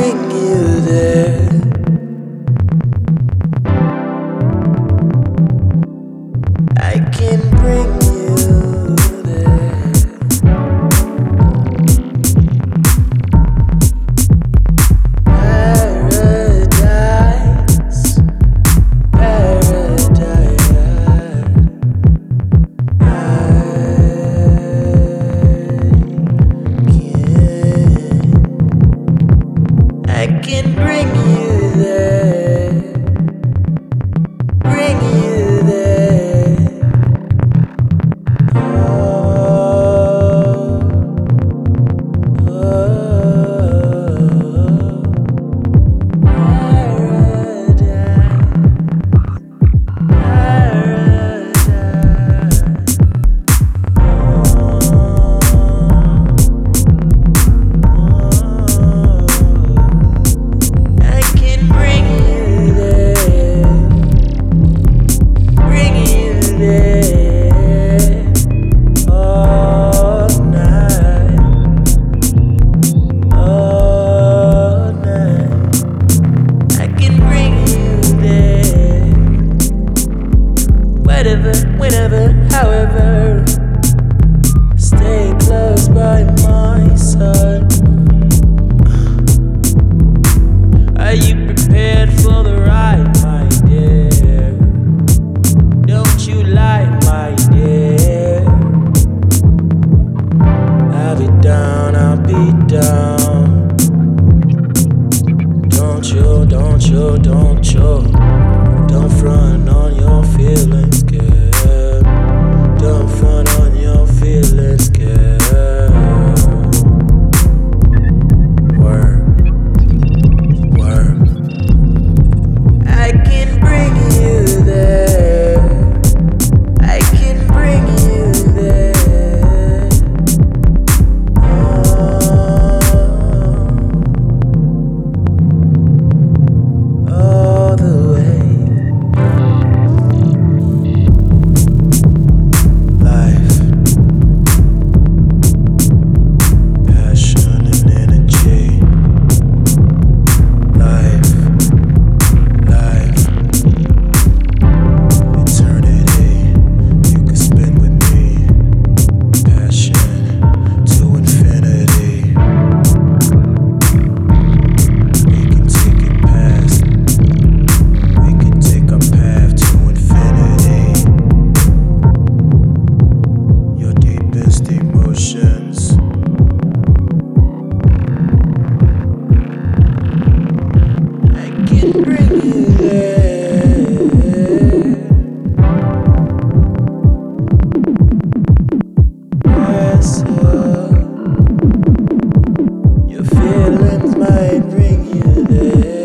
bring you there. don't you, don't you. Don't front on your feelings, girl. Don't front on your feelings, girl. silence might bring you there.